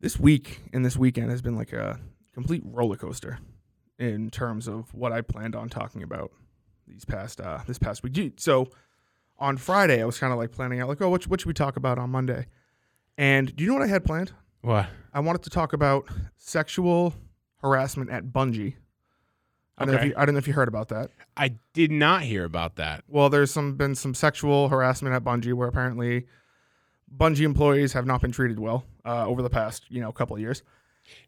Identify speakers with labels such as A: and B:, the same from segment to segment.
A: this week and this weekend has been like a complete roller coaster in terms of what I planned on talking about these past uh, this past week. So on Friday, I was kind of like planning out like, oh, what, what should we talk about on Monday? And do you know what I had planned?
B: What?
A: I wanted to talk about sexual harassment at Bungie. I don't, know if
B: Okay.
A: you, I don't know if you heard about that.
B: I did not hear about that.
A: Well, there's some been some sexual harassment at Bungie where apparently Bungie employees have not been treated well uh, over the past you know couple of years.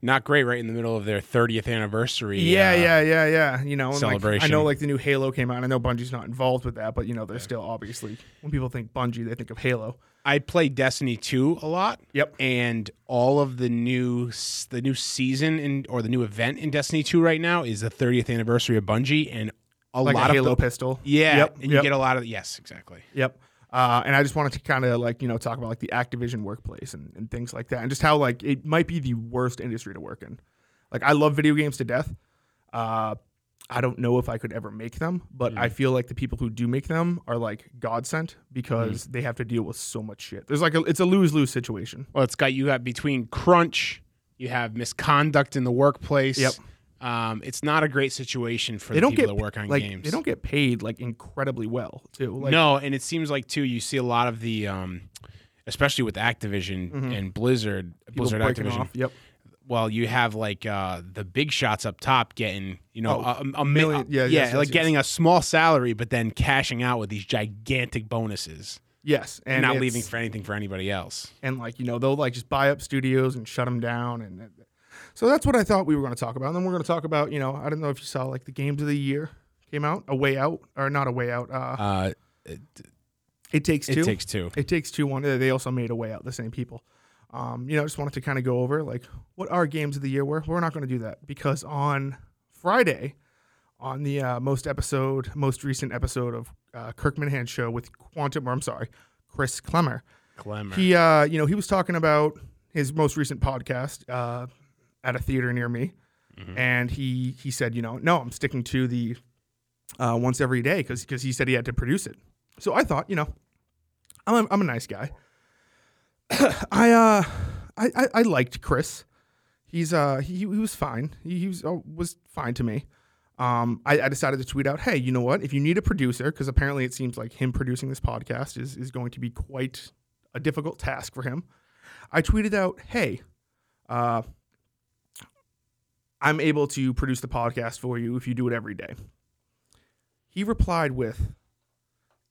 B: Not great, right in the middle of their 30th anniversary.
A: Yeah,
B: uh,
A: yeah, yeah, yeah. You know, and, like, I know like the new Halo came out. I know Bungie's not involved with that, but you know they're still obviously when people think Bungie, they think of Halo.
B: I play Destiny 2 a lot.
A: Yep.
B: And all of the new the new season in or the new event in Destiny 2 right now is the 30th anniversary of Bungie and a
A: Like
B: lot
A: a
B: of
A: Halo pistol.
B: Yeah,
A: Yep.
B: and you
A: yep.
B: get a lot of yes, exactly.
A: Yep. Uh, and I just wanted to kind of like you know talk about like the Activision workplace and, and things like that, and just how like it might be the worst industry to work in. Like I love video games to death. Uh, I don't know if I could ever make them, but I feel like the people who do make them are like God sent because they have to deal with so much shit. There's like a, it's a lose lose situation.
B: Well, it's got you got between crunch, you have misconduct in the workplace.
A: Yep.
B: Um, it's not a great situation for
A: They
B: the
A: don't
B: people
A: get
B: that work on
A: like
B: games.
A: they don't get paid like incredibly well too. Like,
B: no, and it seems like too. You see a lot of the, um, especially with Activision and Blizzard,
A: Mm-hmm. people
B: Blizzard Activision.
A: off. Yep.
B: Well, you have like uh, the big shots up top getting, you know,
A: Oh,
B: a, a
A: million- yeah,
B: yeah,
A: yes,
B: like
A: yes,
B: getting a small salary, but then cashing out with these gigantic bonuses
A: Yes,
B: and
A: and
B: not leaving for anything for anybody else.
A: and like you know they'll like just buy up studios and shut them down and so that's what i thought we were going to talk about. And then we're going to talk about you know i don't know if you saw like the games of the year came out a way out or not a way out uh
B: Uh, it,
A: it takes two?
B: It takes two.
A: it takes two one they also made a way out the same people. Um you know I just wanted to kind of go over like what our games of the year were. We're not going to do that because on friday on the uh, most episode most recent episode of uh, kirk minihane show with quantum or i'm sorry chris clemmer
B: Clemmer.
A: he uh you know he was talking about his most recent podcast uh at a theater near me and he he said you know no i'm sticking to the uh once every day because because he said he had to produce it. So i thought you know i'm a, I'm a nice guy. I uh I, I i liked chris. He's uh he, he was fine. He, he was uh, was fine to me. Um, I, I decided to tweet out, hey, you know what? If you need a producer, because apparently it seems like him producing this podcast is, is going to be quite a difficult task for him. I tweeted out, "Hey, uh, I'm able to produce the podcast for you if you do it every day." He replied with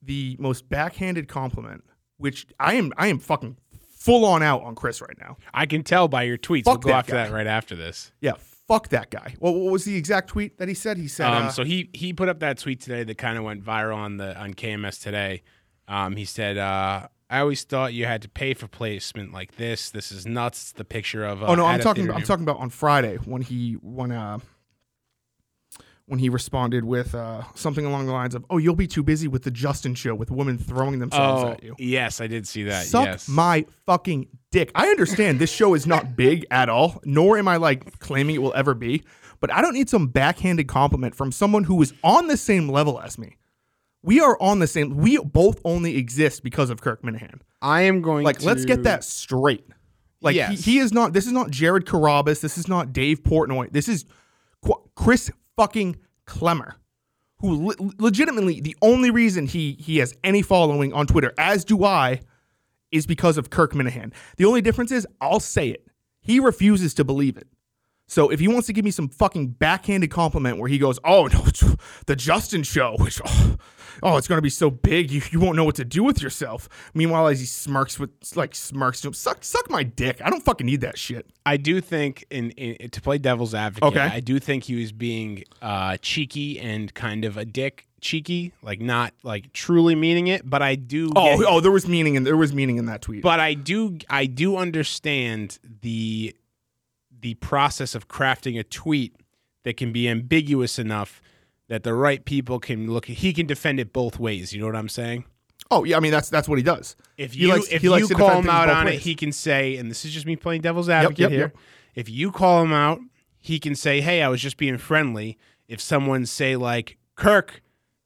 A: the most backhanded compliment, which I am I am fucking full on out on Chris right now.
B: I can tell by your tweets.
A: Fuck
B: we'll go after
A: guy.
B: that right after this.
A: Yeah, fuck that guy. Well, what was the exact tweet that he said? He said,
B: Um,
A: uh,
B: so he he put up that tweet today that kind of went viral on the on KMS today. Um, he said, uh, "I always thought you had to pay for placement like this. This is nuts. It's the picture of." Uh,
A: "Oh no, I'm talking about I'm talking about on Friday when he when uh when he responded with uh, something along the lines of, "Oh, you'll be too busy with the Justin show with women throwing themselves
B: Oh
A: at you."
B: yes, I did see that.
A: Suck
B: yes,
A: my fucking dick. I understand this show is not big at all, nor am I like claiming it will ever be, but I don't need some backhanded compliment from someone who is on the same level as me. We are on the same. We both only exist because of Kirk Minihane.
B: I am going.
A: Like, let's get that straight. Like,
B: Yes.
A: he, he is not. This is not Jared Carrabis. This is not Dave Portnoy. This is Qu- Chris fucking Clemmer, who le- legitimately the only reason he he has any following on Twitter, as do I, is because of Kirk Minihane. The only difference is I'll say it. He refuses to believe it. So if he wants to give me some fucking backhanded compliment where he goes, "Oh no, it's the Justin show," which oh, oh it's gonna be so big you, you won't know what to do with yourself. Meanwhile, as he smirks with like smirks to him, suck suck my dick. I don't fucking need that shit.
B: I do think, in, in to play devil's advocate,
A: Okay.
B: I do think he was being uh, cheeky and kind of a dick. Cheeky, like not like truly meaning it, but I do.
A: Oh
B: get-
A: oh, there was meaning in there was meaning in that tweet.
B: but I do I do understand the the process of crafting a tweet that can be ambiguous enough that the right people can look he can defend it both ways. You know what I'm saying?
A: oh yeah, I mean that's that's what he does.
B: If you
A: likes-
B: if you call him out on it, he can say, and this is just me playing devil's advocate
A: yep,
B: here.
A: yep.
B: If you call him out, he can say, "Hey, I was just being friendly." If someone say like Kirk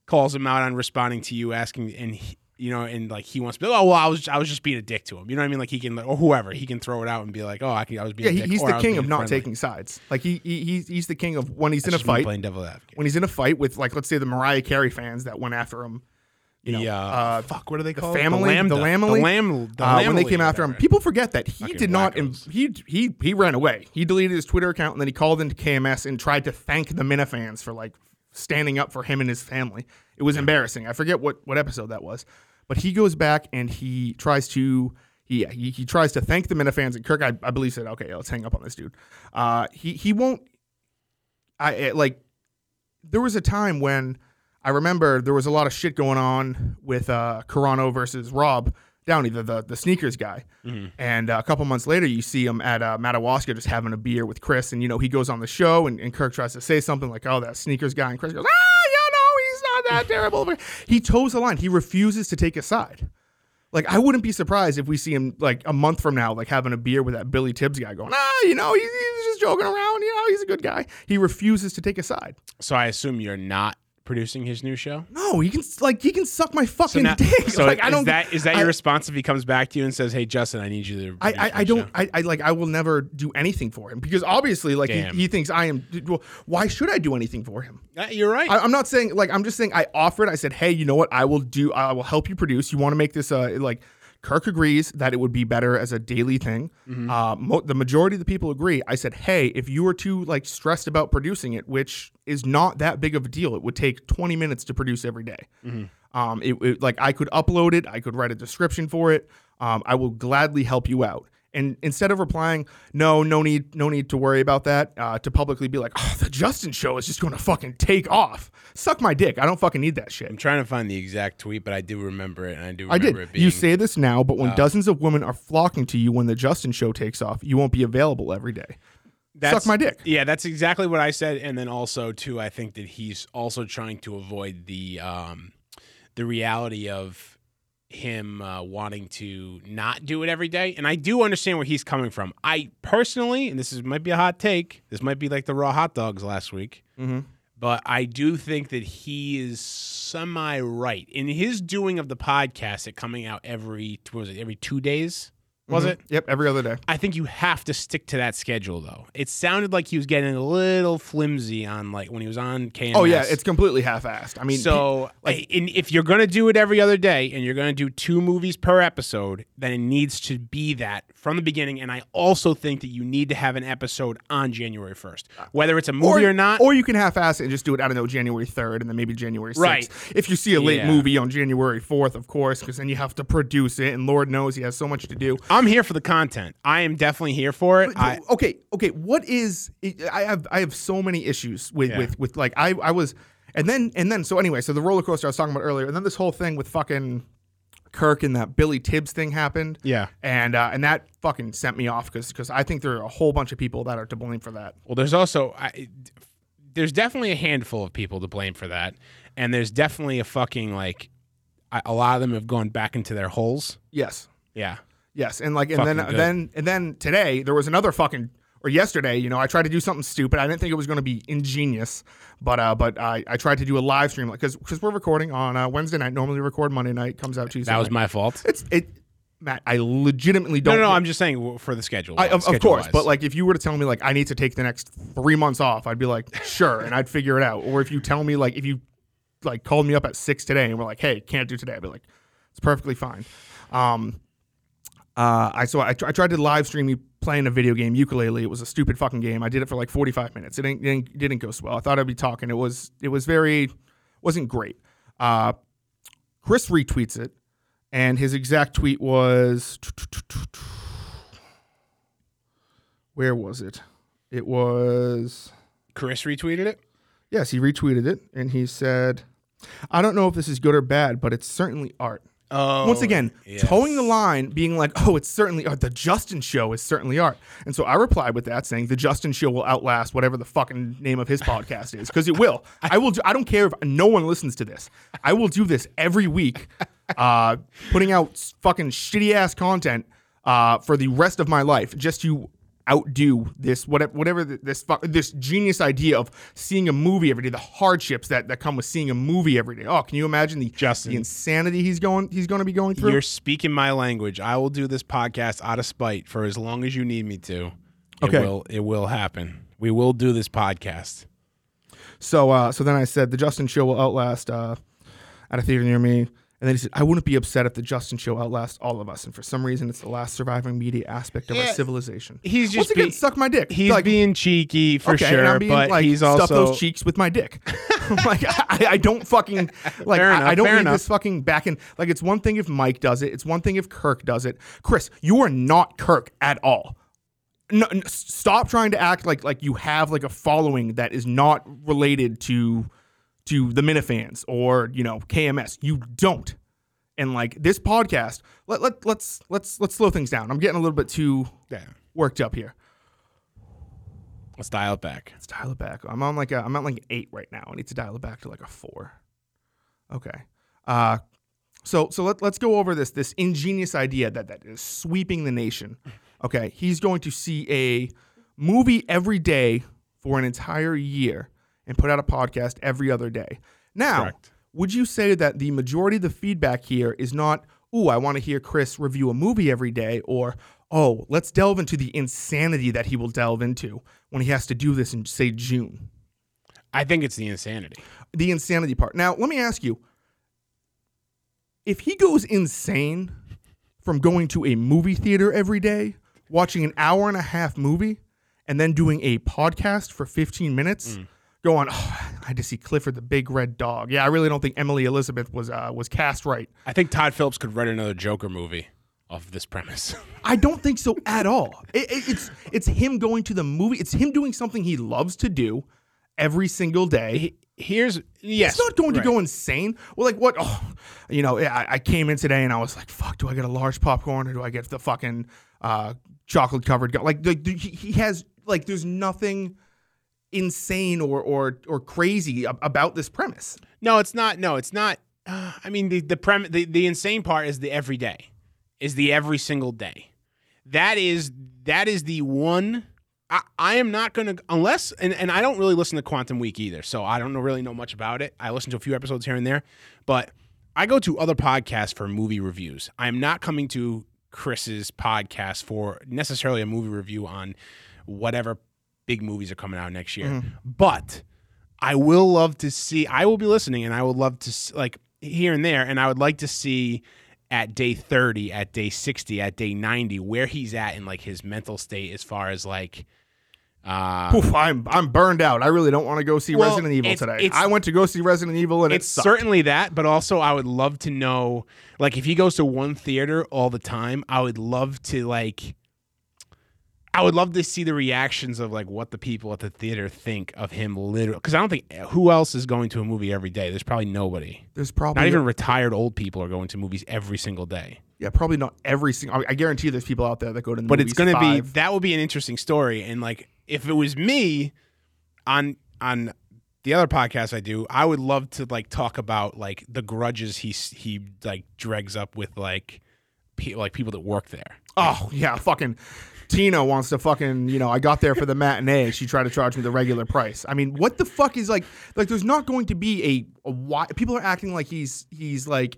B: calls him out on responding to you asking and he, you know, and like he wants to be, oh well, I was I was just being a dick to him. You know what I mean? Like he can or whoever he can throw it out and be like, oh, I, can, I was being
A: Yeah,
B: a
A: he,
B: dick,
A: he's the king of not
B: friendly.
A: taking sides. Like he, he he's he's the king of when he's in a fight.
B: playing devil advocate.
A: When he's in a fight with like let's say the Mariah Carey fans that went after him. You know,
B: the uh,
A: uh,
B: fuck, what are they
A: the
B: called?
A: family,
B: the Lambda,
A: the Lamely,
B: the Lam, the
A: uh, when they came after him, people forget that he
B: Fucking
A: did not. Im- he he he ran away. He deleted his Twitter account and then he called into KMS and tried to thank the Minifans for like standing up for him and his family. It was embarrassing. I forget what what episode that was, but he goes back and he tries to. He, he, he tries to thank the Minifans and Kirk I, I believe said okay let's hang up on this dude. Uh, he he won't. I eh, like. There was a time when I remember there was a lot of shit going on with uh, Carano versus Rob Downey, the the, the sneakers guy. And uh, a couple months later, you see him at uh, Madawaska just having a beer with Chris, and you know he goes on the show, and, and Kirk tries to say something like, "Oh, that sneakers guy," and Chris goes, "Ah, you know, he's not that terrible." He toes the line. He refuses to take a side. Like I wouldn't be surprised if we see him like a month from now, like having a beer with that Billy Tibbs guy, going, "Ah, you know, he's, he's just joking around. You know, he's a good guy." He refuses to take a side.
B: So I assume you're not producing his new show.
A: No, he can like he can suck my
B: So
A: fucking
B: now,
A: dick.
B: so
A: like
B: is
A: I don't
B: that is that
A: I-
B: your response if he comes back to you and says, "Hey, Justin, I need you to"?
A: I, I, I don't
B: show?"
A: I, I like I will never do anything for him because obviously like he, he thinks I am well why should I do anything for him
B: Uh, you're right.
A: I, I'm not saying like I'm just saying I offered I said hey you know what I will do I will help you produce you want to make this uh like Kirk agrees that it would be better as a daily thing
B: Mm-hmm.
A: uh, mo- the majority of the people agree I said hey if you were too like stressed about producing it which is not that big of a deal it would take 20 minutes to produce every day.
B: Mm-hmm.
A: Um, it, it- like I could upload it, I could write a description for it. Um, I will gladly help you out. And instead of replying, no, no need, no need to worry about that, uh, to publicly be like, oh, the Justin show is just going to fucking take off. Suck my dick. I don't fucking need that shit.
B: I'm trying to find the exact tweet, but I do remember it, and I do
A: I did.
B: it being.
A: You say this now, but when
B: uh,
A: dozens of women are flocking to you when the Justin show takes off, you won't be available every day.
B: That's-
A: Suck my dick.
B: Yeah, that's exactly what I said, and then also too, I think that he's also trying to avoid the um, the reality of him uh, wanting to not do it every day. And I do understand where he's coming from. I personally, and this is might be a hot take, this might be like the raw hot dogs last week,
A: Mm-hmm.
B: but I do think that he is semi right in his doing of the podcast. It coming out every what was it every two days? Was mm-hmm. it?
A: Yep, every other day.
B: I think you have to stick to that schedule, though. It sounded like he was getting a little flimsy on like when he was on KMS.
A: Oh yeah, it's completely half-assed. I mean,
B: so like, in, if you're gonna do it every other day and you're gonna do two movies per episode, then it needs to be that from the beginning. And I also think that you need to have an episode on January 1st, ah. whether it's a movie or, not.
A: Or you can half-ass it and just do it. I don't know, January third, and then maybe January 6th.
B: Right.
A: If you see a late
B: Yeah.
A: movie on January fourth, of course, because then you have to produce it, and Lord knows he has so much to do.
B: I'm here for the content. I am definitely here for it. I,
A: okay, okay. What is? I have I have so many issues with
B: Yeah.
A: with with like I I was, and then and then so anyway. So the roller coaster I was talking about earlier, and then this whole thing with fucking Kirk and that Billy Tibbs thing happened.
B: yeah.
A: And uh, and that fucking sent me off because because I think there are a whole bunch of people that are to blame for that.
B: Well, there's also I, there's definitely a handful of people to blame for that, and there's definitely a fucking like a lot of them have gone back into their holes.
A: Yes.
B: Yeah,
A: Yes, and like, and then,
B: good.
A: then, and then today there was another fucking, or yesterday, you know, I tried to do something stupid. I didn't think it was going to be ingenious, but uh, but I, I tried to do a live stream, like, because because we're recording on uh, Wednesday night. Normally record Monday night, comes out Tuesday.
B: that was
A: night.
B: my fault.
A: It's it, Matt. I legitimately don't.
B: no, no, I'm just saying for the schedule.
A: I, of, of course,
B: schedule-wise.
A: but like if you were to tell me like I need to take the next three months off, I'd be like sure, and I'd figure it out. Or if you tell me like if you like called me up at six today and we're like, hey, can't do today, I'd be like, it's perfectly fine. Um, uh, I so I, tr- I tried to live stream me playing a video game ukulele. It was a stupid fucking game. I did it for like 45 minutes. It didn't, didn't didn't go so well. I thought I'd be talking. It was it was very wasn't great. Uh, Chris retweets it, and his exact tweet was where was it? It was
B: Chris retweeted it.
A: yes, he retweeted it, and he said, "I don't know if this is good or bad, but it's certainly art."
B: Oh,
A: Once again,
B: yes.
A: towing the line, being like, "Oh, it's certainly art. The Justin Show is certainly art." And so I replied with that, saying, "The Justin Show will outlast whatever the fucking name of his podcast is, because it will. I will. Do, I don't care if no one listens to this. I will do this every week, uh, putting out fucking shitty ass content uh, for the rest of my life, just to outdo this whatever whatever this this genius idea of seeing a movie every day, the hardships that, that come with seeing a movie every day. Oh, can you imagine the
B: Justin.
A: the insanity he's going he's going to be going through?
B: You're speaking my language. I will do this podcast out of spite for as long as you need me to. It
A: Okay.
B: will it will happen. We will do this podcast.
A: So uh, so then I said the Justin show will outlast uh, at a theater near me. And then he said, I wouldn't be upset if the Justin show outlasts all of us. And for some reason, it's the last surviving media aspect of
B: Yeah.
A: our civilization.
B: He's
A: Once
B: just
A: again,
B: be-
A: suck my dick.
B: he's
A: Like,
B: being cheeky for
A: okay,
B: sure,
A: being,
B: but
A: like,
B: he's
A: stuff
B: also
A: those cheeks with my dick. like I, I don't fucking like I, I don't need
B: enough.
A: this fucking back in. Like it's one thing if Mike does it. It's one thing if Kirk does it. Chris, you are not Kirk at all. No, n- stop trying to act like like you have like a following that is not related to to the Minifans or you know KMS. You don't. And like this podcast, let, let let's let's let's slow things down. I'm getting a little bit too
B: yeah.
A: worked up here.
B: Let's dial it back.
A: Let's dial it back. I'm on like a I'm at like an eight right now. I need to dial it back to like a four. Okay. Uh so so let, let's go over this this ingenious idea that that is sweeping the nation. Okay. He's going to see a movie every day for an entire year and put out a podcast every other day. Now,
B: Correct.
A: would you say that the majority of the feedback here is not, ooh, I want to hear Chris review a movie every day, or oh, let's delve into the insanity that he will delve into when he has to do this in, say, June?
B: I think it's the insanity.
A: The insanity part. Now, let me ask you if he goes insane from going to a movie theater every day, watching an hour and a half movie, and then doing a podcast for 15 minutes, mm. Going, oh, I had to see Clifford the Big Red Dog. Yeah, I really don't think Emily Elizabeth was uh, was cast right.
B: I think Todd Phillips could write another Joker movie off of this premise.
A: I don't think so at all. It, it- it's it's him going to the movie. It's him doing something he loves to do every single day.
B: He- Here's yes,
A: He's not going
B: right.
A: to go insane. Well, like what? Oh, you know, I, I came in today and I was like, "Fuck, do I get a large popcorn or do I get the fucking uh, chocolate covered?" Like, the, the- he he has like, there's nothing insane or or or crazy about this premise.
B: No, it's not. No, it's not. Uh, I mean, the the, prem- the the insane part is the everyday, is the every single day. That is that is the one. I, I am not going to unless and, and I don't really listen to Quantum Week either, so I don't know, really know much about it. I listen to a few episodes here and there, but I go to other podcasts for movie reviews. I am not coming to Chris's podcast for necessarily a movie review on whatever big movies are coming out next year, but. I will love to see. I will be listening, and I would love to s- like here and there, and I would like to see at day thirty, at day sixty, at day ninety, where he's at in like his mental state as far as like. Uh,
A: Oof, I'm I'm burned out. I really don't want to go see
B: Well,
A: Resident Evil today. I went to go see Resident Evil and
B: it's
A: it
B: certainly that, but also I would love to know, like, if he goes to one theater all the time, I would love to like. I would love to see the reactions of like what the people at the theater think of him literally because I don't think who else is going to a movie every day. There's probably nobody.
A: There's probably
B: Not even retired old people are going to movies every single day.
A: yeah, probably not every single. I- I guarantee there's people out there that go to the
B: But it's going to be that would be an interesting story. And like if it was me on on the other podcast I do, I would love to like talk about like the grudges he he like dregs up with like pe- like people that work there.
A: Oh yeah, fucking Tina wants to fucking you know. I got there for the matinee. She tried to charge me the regular price. I mean, what the fuck is like like? There's not going to be a, a why. People are acting like he's he's like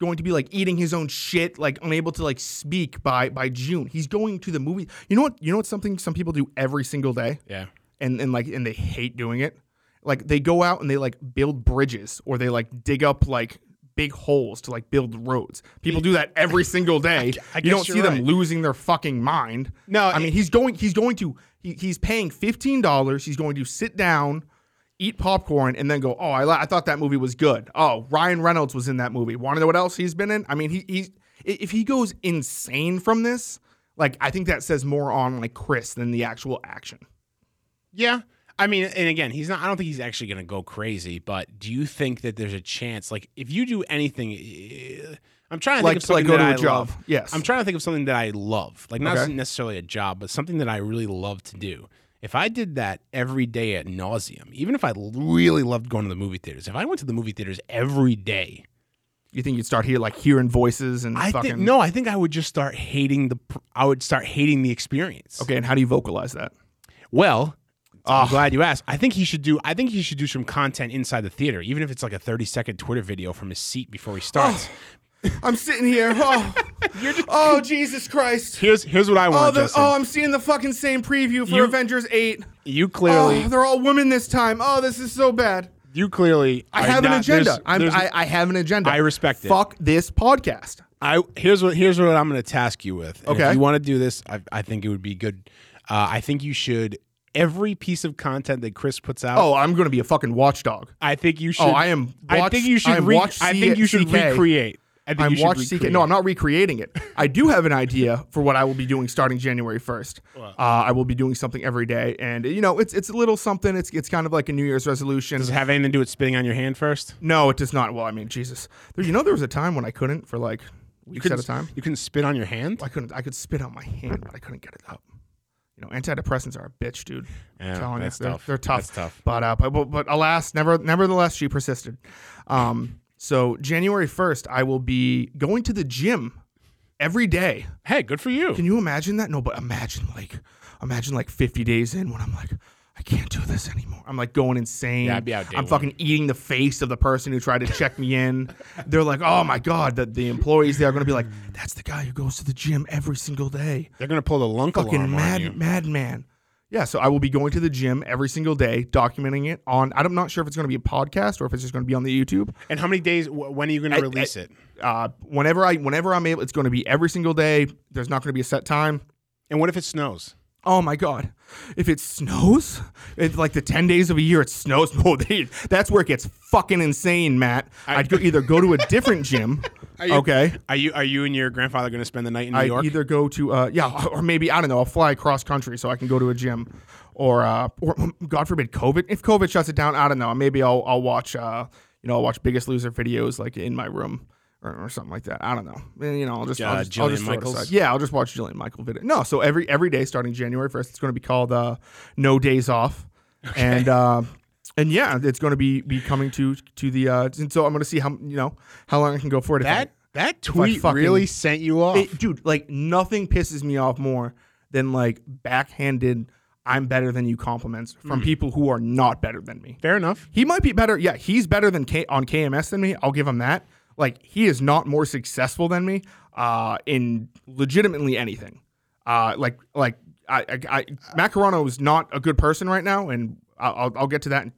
A: going to be like eating his own shit, like unable to like speak by by June. He's going to the movie. You know what? You know what? Something some people do every single day,
B: Yeah.
A: and and like and they hate doing it. Like they go out and they like build bridges or they like dig up like big holes to like build roads. People do that every single day.
B: I
A: you
B: guess
A: don't see
B: you're
A: them losing their fucking mind.
B: No,
A: I mean he's going he's going to he, he's paying fifteen dollars. He's going to sit down, eat popcorn, and then go. Oh, I, I thought that movie was good. Oh, Ryan Reynolds was in that movie. Want to know what else he's been in? I mean, he he's if he goes insane from this, like I think that says more on like Chris than the actual action.
B: Yeah. I mean, and again, he's not. I don't think he's actually going to go crazy. But do you think that there's a chance? Like, if you do anything, eh, I'm trying to
A: Like
B: think of
A: to like
B: something
A: go
B: that
A: to a
B: I
A: job.
B: love.
A: Yes.
B: I'm trying to think of something that I love, like not
A: Okay.
B: necessarily a job, but something that I really love to do. If I did that every day at nauseum, even if I really loved going to the movie theaters, if I went to the movie theaters every day,
A: You think you'd start hear like hearing voices and
B: I
A: fucking
B: think no. I think I would just start hating the. I would start hating the experience.
A: Okay, and how do you vocalize that?
B: Well,
A: Ah.
B: I'm glad you asked. I think he should do. I think he should do some content inside the theater, even if it's like a 30 second Twitter video from his seat before he starts.
A: I'm sitting here. Oh, oh Jesus Christ.
B: Here's here's what I
A: Oh,
B: want,
A: the, oh, I'm seeing the fucking same preview for
B: You-
A: Avengers 8.
B: you clearly,
A: Oh, they're all women this time. Oh, this is so bad.
B: you clearly.
A: I have an agenda.
B: there's-
A: I'm,
B: there's-
A: I, I have an agenda.
B: I respect it.
A: Fuck this podcast.
B: I here's what here's what I'm going to task you with. And
A: Okay.
B: If you want to do this, I, I think it would be good. Uh, I think you should every piece of content that Chris puts out.
A: Oh, I'm going to be a fucking watchdog.
B: I think you should.
A: Oh, I am.
B: I think you should.
A: am
B: Re-
A: watch
B: I
A: C-
B: think you should
A: CK.
B: recreate. I think
A: I'm
B: you
A: watch. CK. No, I'm not recreating it. I do have an idea for what I will be doing starting January 1st. Uh, I will be doing something every day, and you know, it's it's a little something. It's it's kind of like a New Year's resolution.
B: Does it have anything to do with spitting on your hand first?
A: No, it does not. Well, I mean, Jesus. There, you know, there was a time when I couldn't for like weeks at a time.
B: You can spit on your hand.
A: I couldn't. I could spit out my hand, but I couldn't get it up. You know, antidepressants are a bitch, dude. I'm
B: Yeah,
A: telling you, they're,
B: tough.
A: they're tough.
B: Tough.
A: But uh, but, but alas, never nevertheless, she persisted. Um, so January first, I will be going to the gym every day.
B: Hey, good for you.
A: Can you imagine that? No, but imagine like imagine like 50 days in when I'm like, can't do this anymore. I'm like going insane.
B: Yeah, I'd be out day
A: I'm
B: one.
A: fucking eating the face of the person who tried to check me in. They're like, oh my god, the, the employees there are gonna be like, that's the guy who goes to the gym every single day.
B: They're gonna pull the lunk
A: Fucking
B: alarm on you.
A: mad madman. Yeah, so I will be going to the gym every single day, documenting it on. I'm not sure if it's going to be a podcast or if it's just going to be on the YouTube.
B: And how many days? wh- When are you gonna
A: I-
B: release it?
A: Uh, whenever I, whenever I'm able, it's going to be every single day. There's not going to be a set time.
B: And what if it snows?
A: Oh my god! If it snows, it's like the ten days of a year it snows. No, they, that's where it gets fucking insane, Matt. I'd go, either go to a different gym.
B: you-
A: okay.
B: Are you are you and your grandfather gonna spend the night in New
A: I
B: York?
A: either go to uh yeah, or maybe I don't know. I'll fly across country so I can go to a gym, or uh, or God forbid COVID. If COVID shuts it down, I don't know. Maybe I'll I'll watch uh you know I'll watch Biggest Loser videos like in my room. Or, or something like that. I don't know. And, you know, I'll just, I'll
B: Uh,
A: just, I'll just throw it
B: Michaels?
A: Yeah, I'll just watch Jillian Michael video. No, so every every day starting January first, it's going to be called uh, No Days Off, and uh, and yeah, it's going to be be coming to to the. Uh, and so I'm going to see how you know how long I can go for it. if I-
B: that that tweet
A: fucking-
B: really sent you off.
A: it, dude, like nothing pisses me off more than like backhanded "I'm better than you" compliments from people who are not better than me.
B: Fair enough.
A: He might be better. Yeah, he's better than K- on KMS than me. I'll give him that. Like he is not more successful than me uh, in legitimately anything. Uh, like like I, I, I Macarano is not a good person right now, and I'll, I'll- get to that in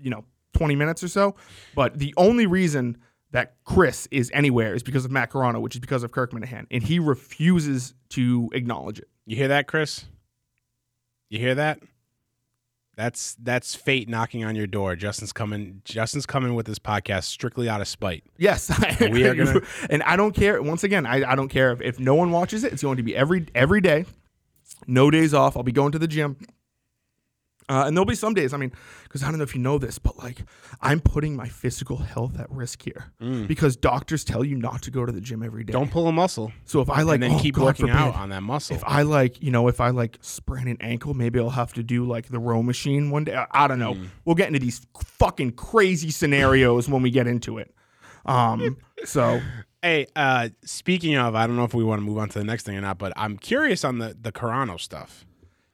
A: you know 20 minutes or so. But the only reason that Chris is anywhere is because of Macarano, which is because of Kirk Minihane, and he refuses to acknowledge it.
B: You hear that, Chris? You hear that? That's that's fate knocking on your door. Justin's coming. Justin's coming with this podcast strictly out of spite.
A: Yes,
B: We are gonna-
A: and I don't care. Once again, I, I don't care if, if no one watches it. It's going to be every every day, no days off. I'll be going to the gym, uh, and there'll be some days. I mean, because I don't know if you know this, but like I'm putting my physical health at risk here because doctors tell you not to go to the gym every day.
B: Mm. Don't pull a muscle,
A: So if I like
B: and then
A: oh,
B: keep
A: God
B: working
A: forbid,
B: out on that muscle.
A: If I like, you know, if I like sprain an ankle, maybe I'll have to do like the row machine one day. I, I don't know. We'll get into these fucking crazy scenarios when we get into it. Um, so
B: Hey, uh, speaking of, I don't know if we want to move on to the next thing or not, but I'm curious on the the Carano stuff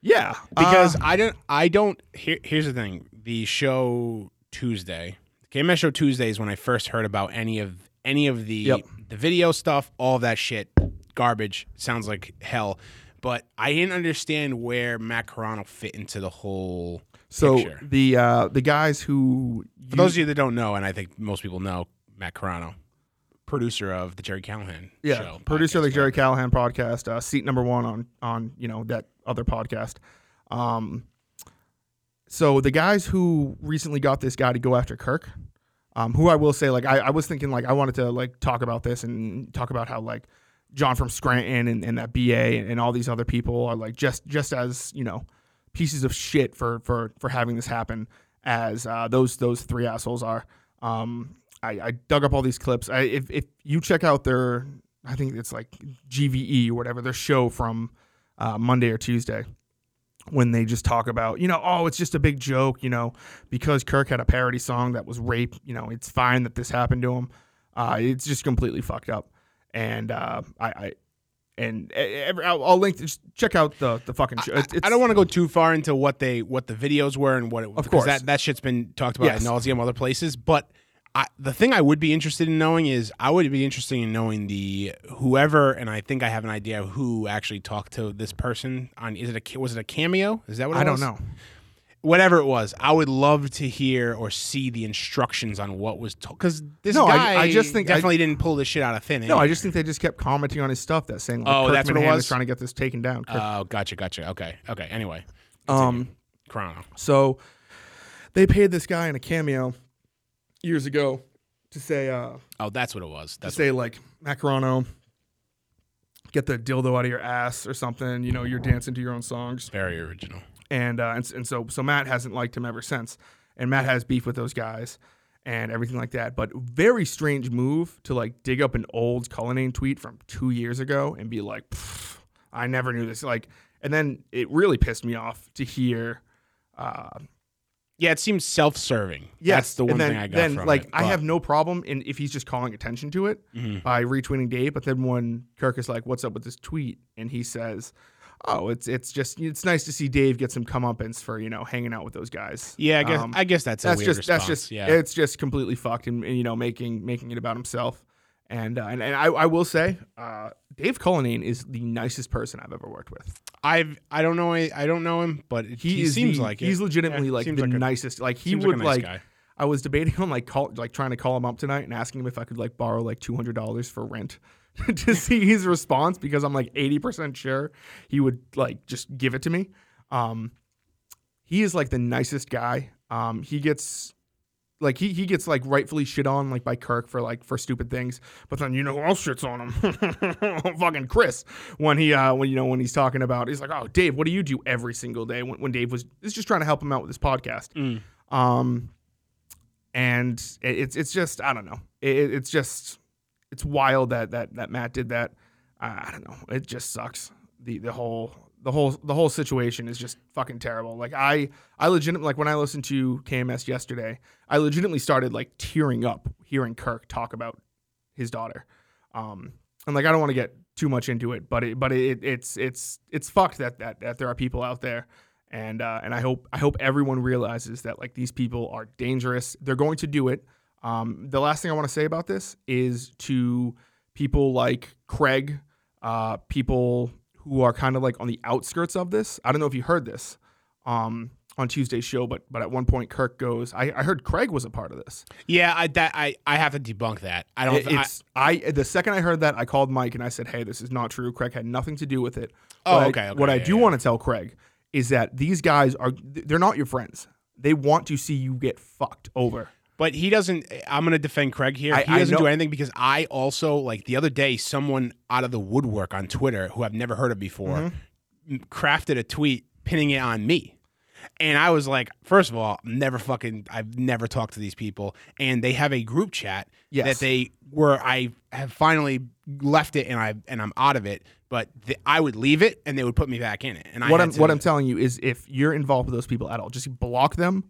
A: yeah,
B: because
A: uh,
B: I don't, I don't. Here, here's the thing: the show Tuesday, KMS show Tuesday is when I first heard about any of any of the
A: Yep.
B: the video stuff, all that shit, garbage. Sounds like hell, but I didn't understand where Matt Carano fit into the whole
A: so
B: picture.
A: the uh, the guys who
B: For those of you that don't know, and I think most people know, Matt Carano, producer of the Gerry Callahan
A: yeah
B: show,
A: producer of the Gerry Callahan podcast, uh, seat number one on on you know that other podcast. Um, so the guys who recently got this guy to go after Kirk, um, who I will say like I, I was thinking like I wanted to like talk about this and talk about how like John from Scranton and, and that BA and all these other people are like just just as you know pieces of shit for for for having this happen as uh, those those three assholes are. Um, I, I dug up all these clips. I, if if you check out their, I think it's like GVE or whatever their show from uh, Monday or Tuesday, when they just talk about you know oh it's just a big joke you know because Kirk had a parody song that was rape you know it's fine that this happened to him. Uh, it's just completely fucked up, and uh, I, I and every, I'll, I'll link. Just check out the the fucking show.
B: I,
A: It's,
B: I don't want to go too far into what they what the videos were and what it,
A: Of course.
B: that that shit's been talked about
A: Yes.
B: at nauseum other places. But I, the thing I would be interested in knowing is I would be interested in knowing the whoever, and I think I have an idea of who actually talked to this person on. Is it a was it a cameo? Is that what it
A: I
B: was?
A: don't know.
B: Whatever it was, I would love to hear or see the instructions on what was told. Because this
A: No, I-
B: guy,
A: I just think I-
B: definitely didn't pull this shit out of thin air.
A: No, I just think they just kept commenting on his stuff. That saying, like,
B: Oh,
A: Kirk
B: that's what it was?
A: trying to get this taken down. Kirk-
B: Oh, gotcha, gotcha. Okay, okay. Anyway,
A: um,
B: Chrono.
A: So they paid this guy in a cameo years ago to say uh
B: Oh, that's what it was.
A: to say like Macarano get the dildo out of your ass or something, you know, you're dancing to your own songs.
B: very original.
A: And uh and, and so so Matt hasn't liked him ever since. And Matt has beef with those guys and everything like that. But very strange move to like dig up an old Cullinane tweet from two years ago and be like, I never knew this. Like and then it really pissed me off to hear uh
B: Yeah, it seems self-serving.
A: Yes,
B: That's the one
A: then,
B: thing I got
A: then
B: from
A: like
B: it,
A: I
B: but-
A: have no problem in if he's just calling attention to it
B: Mhm.
A: by retweeting Dave. But then when Kirk is like, "What's up with this tweet?" and he says, "Oh, it's it's just it's nice to see Dave get some comeuppance for you know hanging out with those guys."
B: Yeah, I guess
A: Um,
B: I guess that's a
A: that's
B: weird
A: just
B: response.
A: that's just
B: yeah.
A: it's just completely fucked and, and, you know making making it about himself. And uh, and, and I, I will say, uh, Dave Cullinane is the nicest person I've ever worked with.
B: I've I don't know I don't know him, but
A: He,
B: he, seems
A: the-
B: like it.
A: he's legitimately
B: Yeah,
A: like the
B: like a-
A: nicest. Like he would
B: like, nice
A: like. I was debating on like call like trying to call him up tonight and asking him if I could like borrow like two hundred dollars for rent to see his response because I'm like eighty percent sure he would like just give it to me. Um, he is like the nicest guy. Um, he gets like he he gets like rightfully shit on like by Kirk for like for stupid things, but then you know who else shits on him? Fucking Chris when he uh when you know when he's talking about he's like oh Dave what do you do every single day when, when Dave was is just trying to help him out with his podcast.
B: Mm.
A: Um, and it, it's it's just I don't know. It, it's just it's wild that that that Matt did that. I, I don't know. It just sucks. The the whole the whole the whole situation is just fucking terrible. Like I I legitimately like when I listened to KMS yesterday, I legitimately started like tearing up hearing Kirk talk about his daughter. Um, and like I don't want to get too much into it, but it but it, it's it's it's fucked that that that there are people out there and uh, and I hope I hope everyone realizes that like these people are dangerous. They're going to do it. Um, the last thing I want to say about this is to people like Craig, uh, people who are kind of like on the outskirts of this. I don't know if you heard this um, on Tuesday's show, but but at one point Kirk goes, I, I heard Craig was a part of this.
B: Yeah, I that I I have to debunk that. I don't.
A: It-
B: I,
A: it's I, the second I heard that I called Mike and I said, hey, this is not true. Craig had nothing to do with it.
B: Oh,
A: What I-
B: okay, okay,
A: what I do
B: yeah.
A: want to tell Craig is that these guys are they're not your friends. They want to see you get fucked over.
B: But he doesn't. I'm going to defend Craig here.
A: I-
B: he doesn't do anything because I also like the other day someone out of the woodwork on Twitter who I've never heard of before
A: Mm-hmm.
B: crafted a tweet pinning it on me. And I was like, first of all, never fucking, I've never talked to these people. And they have a group chat
A: Yes.
B: that they were, I have finally left it and I and I'm out of it. But th- I would leave it and they would put me back in it. And
A: what I'm
B: to-
A: what I'm telling you is if you're involved with those people at all, just block them.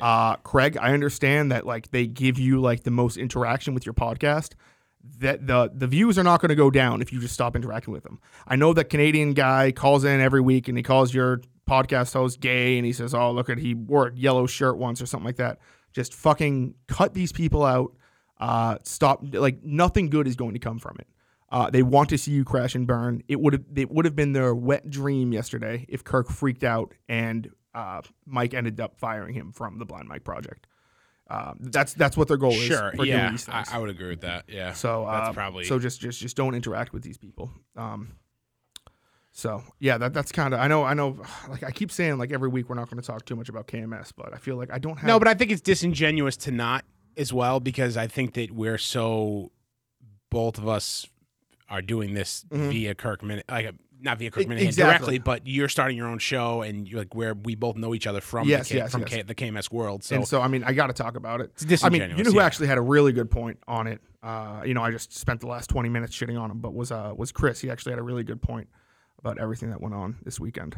A: Uh, Craig, I understand that like they give you like the most interaction with your podcast. That the the views are not going to go down if you just stop interacting with them. I know that Canadian guy calls in every week and he calls your podcast host gay and he says, "Oh, look at he wore a yellow shirt once or something like that." Just fucking cut these people out. Uh, stop. Like nothing good is going to come from it. Uh, they want to see you crash and burn. It would have it would have been their wet dream yesterday if Kirk freaked out and uh, Mike ended up firing him from the Blind Mike project. Um, that's that's what their goal
B: Sure.
A: is for doing
B: Yeah.
A: these
B: I,
A: things.
B: I would agree with that. Yeah.
A: so uh,
B: that's probably
A: so just just just don't interact with these people. Um, so yeah, that that's kind of I know I know like I keep saying like every week we're not going to talk too much about KMS, but I feel like I don't have
B: No, but I think it's disingenuous to not as well because I think that we're so both of us are doing this
A: Mhm.
B: via Kirk Minute, like not via Kirk
A: E- exactly.
B: directly, but you're starting your own show and you're like where we both know each other from
A: Yes,
B: the, K,
A: yes,
B: from
A: yes.
B: K, the KMS world. So
A: and so I mean I got to talk about it. I mean, you know who
B: yeah.
A: actually had a really good point on it. Uh, you know, I just spent the last twenty minutes shitting on him, but was uh was Chris? He actually had a really good point about everything that went on this weekend.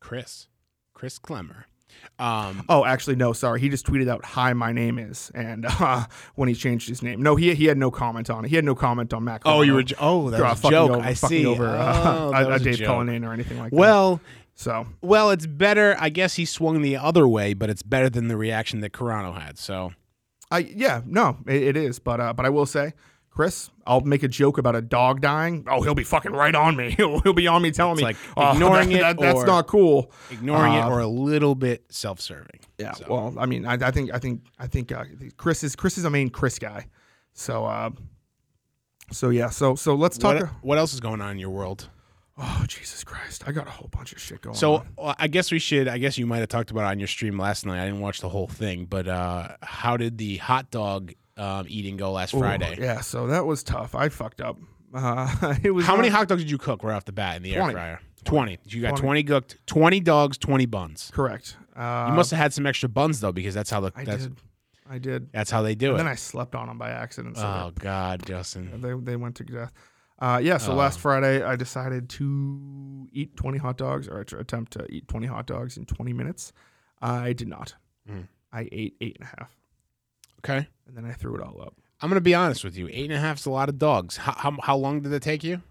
B: Chris, Chris Clemmer. Um,
A: Oh, actually, no. Sorry, he just tweeted out, "Hi, my name is," and uh, when he changed his name, no, he he had no comment on it. He had no comment on Mac.
B: oh, you were. Oh, that
A: uh,
B: was a joke.
A: Over,
B: I
A: fucking
B: see.
A: over
B: Oh,
A: uh, a,
B: a
A: Dave. Cullinane or anything like that.
B: Well,
A: So
B: well, it's better. I guess he swung the other way, but it's better than the reaction that Carano had. So
A: I yeah, no, it, it is. But uh, but I will say, Chris, I'll make a joke about a dog dying. Oh, he'll be fucking right on me. He'll, he'll be on me telling
B: It's
A: me
B: like
A: "Oh,
B: ignoring
A: that-
B: it
A: that- that's not cool.
B: ignoring it
A: Uh,
B: or a little bit self-serving.
A: Yeah.
B: So-
A: Well, I mean, I, I think I think I think uh, Chris is Chris is a main Chris guy. So uh, so yeah. So so let's talk.
B: What, what else is going on in your world?
A: oh Jesus Christ! I got a whole bunch of shit going.
B: So
A: on.
B: uh, I guess we should. I guess you might have talked about it on your stream last night. I didn't watch the whole thing, but uh, how did the hot dog um, eating go last
A: Ooh,
B: Friday?
A: Yeah. So that was tough. I fucked up. Uh, it was
B: How many hot dogs did you cook right off the bat in the air fryer? Twenty. You got
A: 20.
B: twenty cooked. Twenty dogs. Twenty buns.
A: Correct. Uh,
B: You must have had some extra buns though, because that's how the
A: I
B: that's
A: did. I did.
B: that's how they do
A: And
B: it.
A: then I slept on them by accident. So
B: oh God, Justin.
A: they they went to death. Uh, yeah. So
B: Oh.
A: last Friday, I decided to eat 20 hot dogs or attempt to eat 20 hot dogs in 20 minutes. I did not.
B: Mm.
A: I ate eight and a half,
B: Okay.
A: and then I threw it all up.
B: I'm gonna be honest with you. Eight and a half is a lot of dogs. How how, how long did it take you?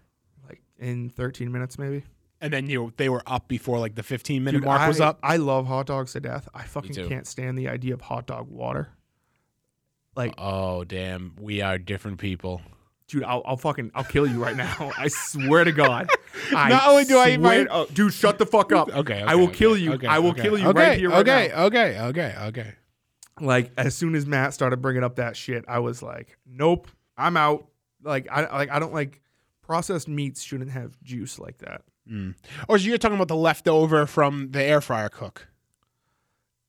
A: Like in 13 minutes, maybe.
B: And then you they were up before like the 15 minute
A: Dude,
B: mark
A: I,
B: was up.
A: I love hot dogs to death. I fucking
B: too.
A: can't stand the idea of hot dog water. Like,
B: Oh damn, we are different people.
A: dude, I'll, I'll fucking I'll kill you right now. I swear to God. I
B: Not only do I eat
A: swear-
B: my-
A: oh, dude, shut the fuck up.
B: Okay,
A: I will
B: okay,
A: kill
B: okay,
A: you.
B: okay,
A: I will
B: okay.
A: kill you
B: okay,
A: right here, right
B: okay,
A: now.
B: okay, okay, okay.
A: Like as soon as Matt started bringing up that shit, I was like, nope, I'm out. Like I like I don't like processed meats shouldn't have juice like that.
B: Mm. Or so you're talking about the leftover from the air fryer cook?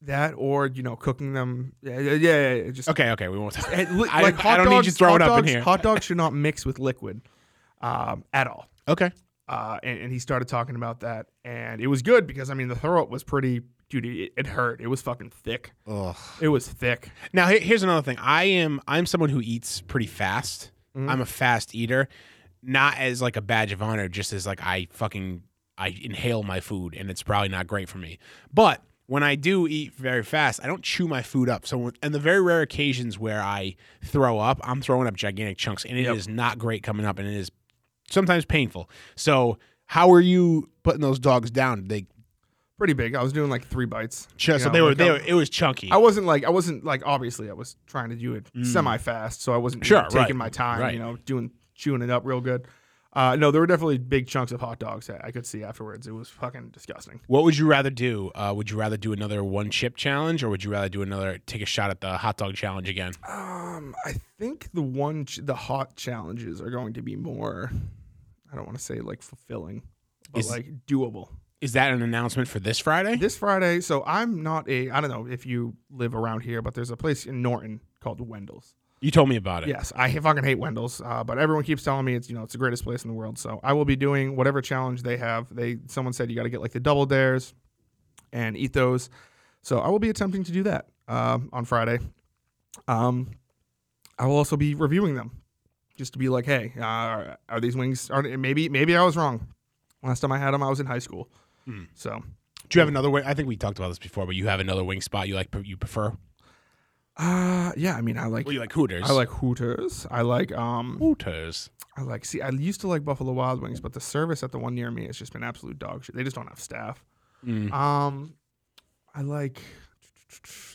A: That or you know cooking them. Yeah, yeah, yeah. yeah, Just
B: Okay, okay, we won't.
A: Li-
B: I-
A: like
B: I
A: hot
B: don't need you throwing
A: hot
B: up in here.
A: Hot dogs should not mix with liquid um, at all.
B: Okay.
A: Uh, and, and he started talking about that, and it was good because I mean the throw up was pretty, dude. It, it hurt. It was fucking thick.
B: Ugh.
A: It was thick.
B: Now here's another thing. I am I'm someone who eats pretty fast.
A: Mhm.
B: I'm a fast eater, not as like a badge of honor, just as like I fucking I inhale my food, and it's probably not great for me. But when I do eat very fast, I don't chew my food up. So, and the very rare occasions where I throw up, I'm throwing up gigantic chunks, and it is
A: Yep.
B: not great coming up, and it is sometimes painful. So, how are you putting those dogs down? They
A: Pretty big. I was doing like three bites.
B: ch-
A: You
B: so
A: know,
B: they were
A: like,
B: they
A: I-
B: were, it was chunky.
A: I wasn't like I wasn't like obviously I was trying to do it
B: Mm.
A: semi fast, so I wasn't
B: Sure,
A: taking
B: right,
A: my time,
B: right.
A: you know, doing chewing it up real good. Uh, no, there were definitely big chunks of hot dogs that I could see afterwards. It was fucking disgusting.
B: What would you rather do? Uh, would you rather do another one chip challenge, or would you rather do another take a shot at the hot dog challenge again?
A: Um, I think the one ch- the hot challenges are going to be more. I don't want to say like fulfilling, but
B: Is-
A: like doable.
B: Is that an announcement for this Friday?
A: This Friday, so I'm not a. I don't know if you live around here, but there's a place in Norton called Wendell's.
B: You told me about it.
A: Yes, I fucking hate Wendell's, uh, but everyone keeps telling me it's you know it's the greatest place in the world. So I will be doing whatever challenge they have. They someone said you got to get like the double dares and eat those. So I will be attempting to do that um, on Friday. Um, I will also be reviewing them, just to be like, hey, uh, are these wings? Are maybe maybe I was wrong. Last time I had them, I was in high school.
B: Hmm.
A: So
B: Do you have another wing? I think we talked about this before, but you have another wing spot you like you prefer?
A: uh, yeah, I mean I like
B: Well, you like Hooters.
A: I like Hooters. I like um
B: Hooters.
A: I like see I used to like Buffalo Wild Wings, but the service at the one near me has just been absolute dog shit. They just don't have staff.
B: Mm.
A: Um I like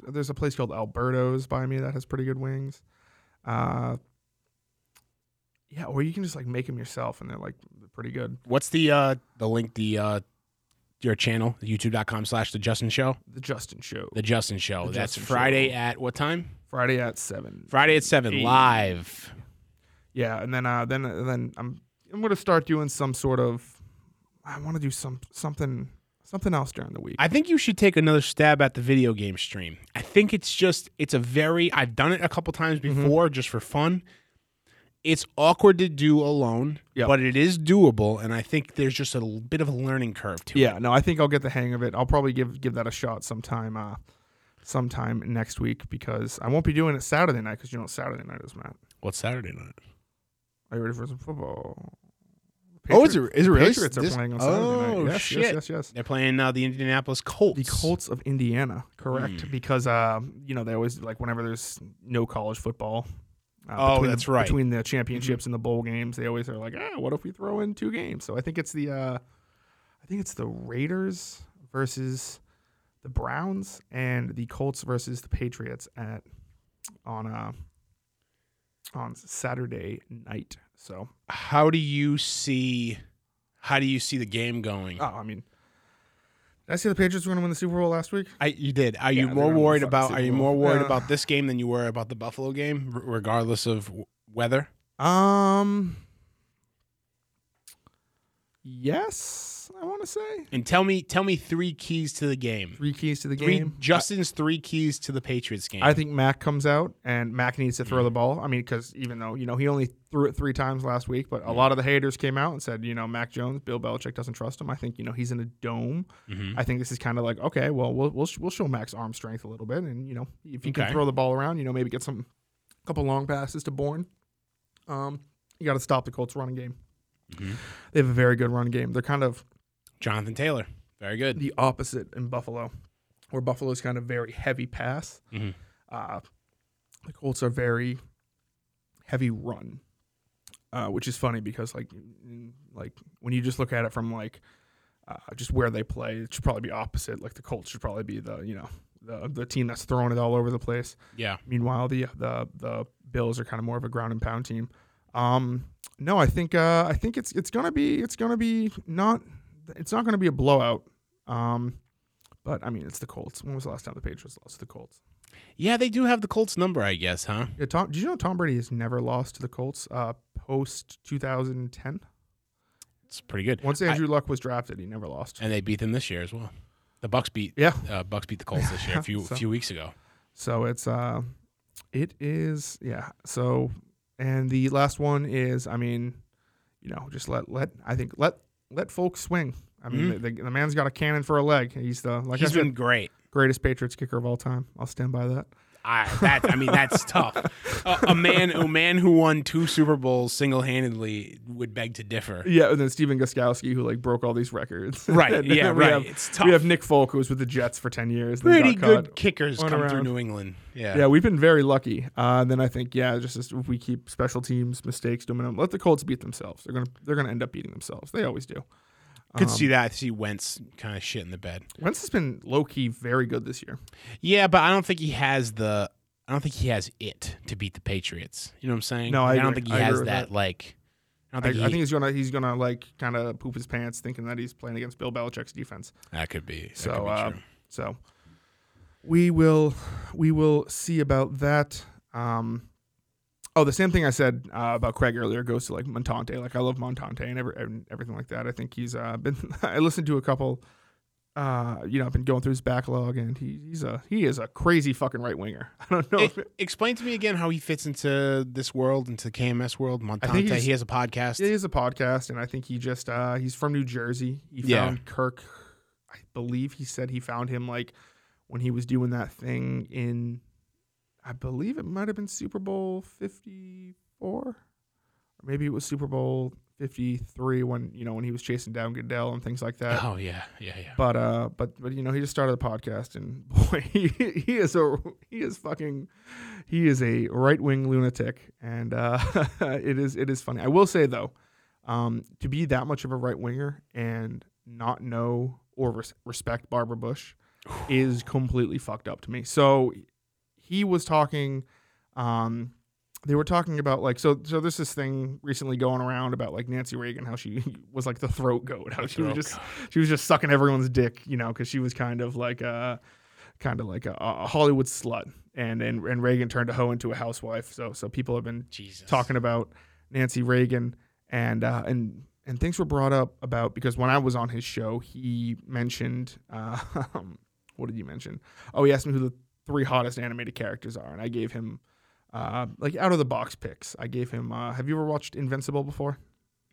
A: there's a place called Alberto's by me that has pretty good wings. Uh yeah, or you can just like make them yourself and they're like pretty good.
B: What's the uh the link? The uh your channel, youtube.com slash the Justin Show.
A: The Justin Show.
B: The Justin Show.
A: The
B: That's
A: Justin
B: Friday
A: Show.
B: at what time?
A: Friday at 7.
B: Friday at seven,
A: Hey.
B: live.
A: Yeah, and then uh then then I'm I'm going to start doing some sort of I want to do some something something else during the week.
B: I think you should take another stab at the video game stream. I think it's just it's a very I've done it a couple times
A: Mm-hmm.
B: before just for fun. It's awkward to do alone,
A: Yep.
B: but it is doable, and I think there's just a bit of a learning curve to it.
A: Yeah, no, I think I'll get the hang of it. I'll probably give give that a shot sometime uh sometime next week because I won't be doing it Saturday night because you know what Saturday night is, Matt.
B: What's Saturday night?
A: Are you ready for some football?
B: Oh, is it- is it really?
A: Patriots are
B: This-
A: playing on Saturday
B: Oh,
A: night. Yes,
B: shit.
A: yes, yes, yes.
B: They're playing uh, the Indianapolis Colts.
A: The Colts of Indiana, correct?
B: Hmm.
A: Because uh, you know they always like whenever there's no college football. Uh,
B: Oh,
A: between
B: that's
A: the,
B: right.
A: Between the championships and the bowl games, they always are like, ah, what if we throw in two games? So I think it's the, uh, I think it's the Raiders versus the Browns and the Colts versus the Patriots at on uh on Saturday night. So
B: How do you see? How do you see the game going?
A: oh, I mean, did I see the Patriots were going to win the Super Bowl last week?
B: I, you did. Are
A: Yeah,
B: you
A: they're
B: more worried about?
A: Super
B: Are you
A: Bowl.
B: more worried
A: Uh,
B: about this game than you were about the Buffalo game, r- regardless of w- weather?
A: Um. Yes, I want to say
B: And tell me, tell me three keys to the game.
A: three keys to the
B: Three,
A: game.
B: Justin's three keys to the Patriots game.
A: I think Mac comes out and Mac needs to throw the ball. I mean, because even though you know he only threw it three times last week, but a lot of the haters came out and said, you know, Mac Jones, Bill Belichick doesn't trust him. I think you know he's in a dome.
B: Mhm.
A: I think this is kind of like okay, well, we'll we'll we'll show Mac's arm strength a little bit, and you know if he can
B: Okay.
A: throw the ball around, you know maybe get some couple long passes to Bourne. Um, you got to stop the Colts running game.
B: Mhm.
A: They have a very good run game. They're kind of
B: Jonathan Taylor, very good.
A: the opposite in Buffalo, where Buffalo's kind of very heavy pass.
B: Mhm.
A: Uh, the Colts are very heavy run, uh, which is funny because like like when you just look at it from like uh, just where they play, it should probably be opposite. Like the Colts should probably be the you know the the team that's throwing it all over the place.
B: Yeah,
A: Meanwhile, the the the Bills are kind of more of a ground and pound team. Um, no, I think uh, I think it's it's gonna be it's gonna be not it's not gonna be a blowout. Um, but I mean, it's the Colts. When was the last time the Patriots lost to the Colts?
B: yeah, they do have the Colts number, I guess, huh?
A: Yeah, Tom, did you know Tom Brady has never lost to the Colts uh, post 2010?
B: It's pretty good.
A: Once
B: I-
A: Andrew Luck was drafted, he never lost.
B: and they beat them this year as well. The Bucs beat
A: Yeah,
B: uh, Bucs beat the Colts this year a few
A: So-
B: few weeks ago.
A: So it's uh it is yeah. So and the last one is I mean, you know, just let let I think let let folks swing. I mean,
B: Mhm.
A: the, the, man's got a cannon for a leg. He's the like
B: He's
A: I said,
B: been great.
A: greatest Patriots kicker of all time. I'll stand by that.
B: I that I mean that's tough. A, a man a man who won two Super Bowls single handedly would beg to differ.
A: Yeah, and then Stephen Gostkowski who like broke all these records.
B: Right? Yeah. Right.
A: Have,
B: it's tough.
A: we have Nick Folk who was with the Jets for ten years.
B: pretty good kickers come through. New England. Yeah.
A: Yeah, we've been very lucky. Uh, and then I think, yeah, just as if we keep special teams mistakes to minimum, let the Colts beat themselves. They're gonna they're gonna end up beating themselves. They always do.
B: Could
A: Um,
B: see that. I See Wentz kind of shit in the bed.
A: Wentz has been low key very good this year.
B: Yeah, but I don't think he has the. I don't think he has it to beat the Patriots. You know what I'm saying?
A: No, I
B: Like, don't think he
A: I
B: has that,
A: that.
B: Like, I
A: I,
B: don't
A: I
B: think, he,
A: think he's gonna he's gonna like kind of poop his pants thinking that he's playing against Bill Belichick's defense.
B: that could be. That
A: So,
B: could be
A: uh,
B: true.
A: So we will we will see about that. Um, oh, the same thing I said uh, about Craig earlier goes to like Montante. Like I love Montante and, every, and everything like that. I think he's uh, been. I listened to a couple. Uh, you know, I've been going through his backlog, and he, he's a he is a crazy fucking right winger. I don't know. If it,
B: explain to me again how he fits into this world, into the KMS world. Montante, he has a podcast.
A: he has a podcast, and I think he just uh, he's from New Jersey. He
B: Yeah.
A: found Kirk. I believe he said he found him like when he was doing that thing in. I believe it might have been Super Bowl fifty four, or maybe it was Super Bowl fifty three when you know when he was chasing down Goodell and things like that.
B: oh yeah, yeah, yeah.
A: But uh, but but you know, he just started a podcast, and boy, he, he is a he is fucking he is a right wing lunatic, and uh, it is it is funny. I will say though, um, to be that much of a right winger and not know or res- respect Barbara Bush is completely fucked up to me. So he was talking. Um, they were talking about like so so there's this thing recently going around about like Nancy Reagan how she was like the throat goat how she was just she was just sucking everyone's dick you know because she was kind of like a kind of like a, a Hollywood slut and, and and Reagan turned a hoe into a housewife so so people have been
B: Jesus.
A: talking about Nancy Reagan and uh, and and things were brought up about because when I was on his show he mentioned uh, what did you mention oh he asked me who the three hottest animated characters are and I gave him uh, like out of the box picks I gave him uh, have you ever watched Invincible before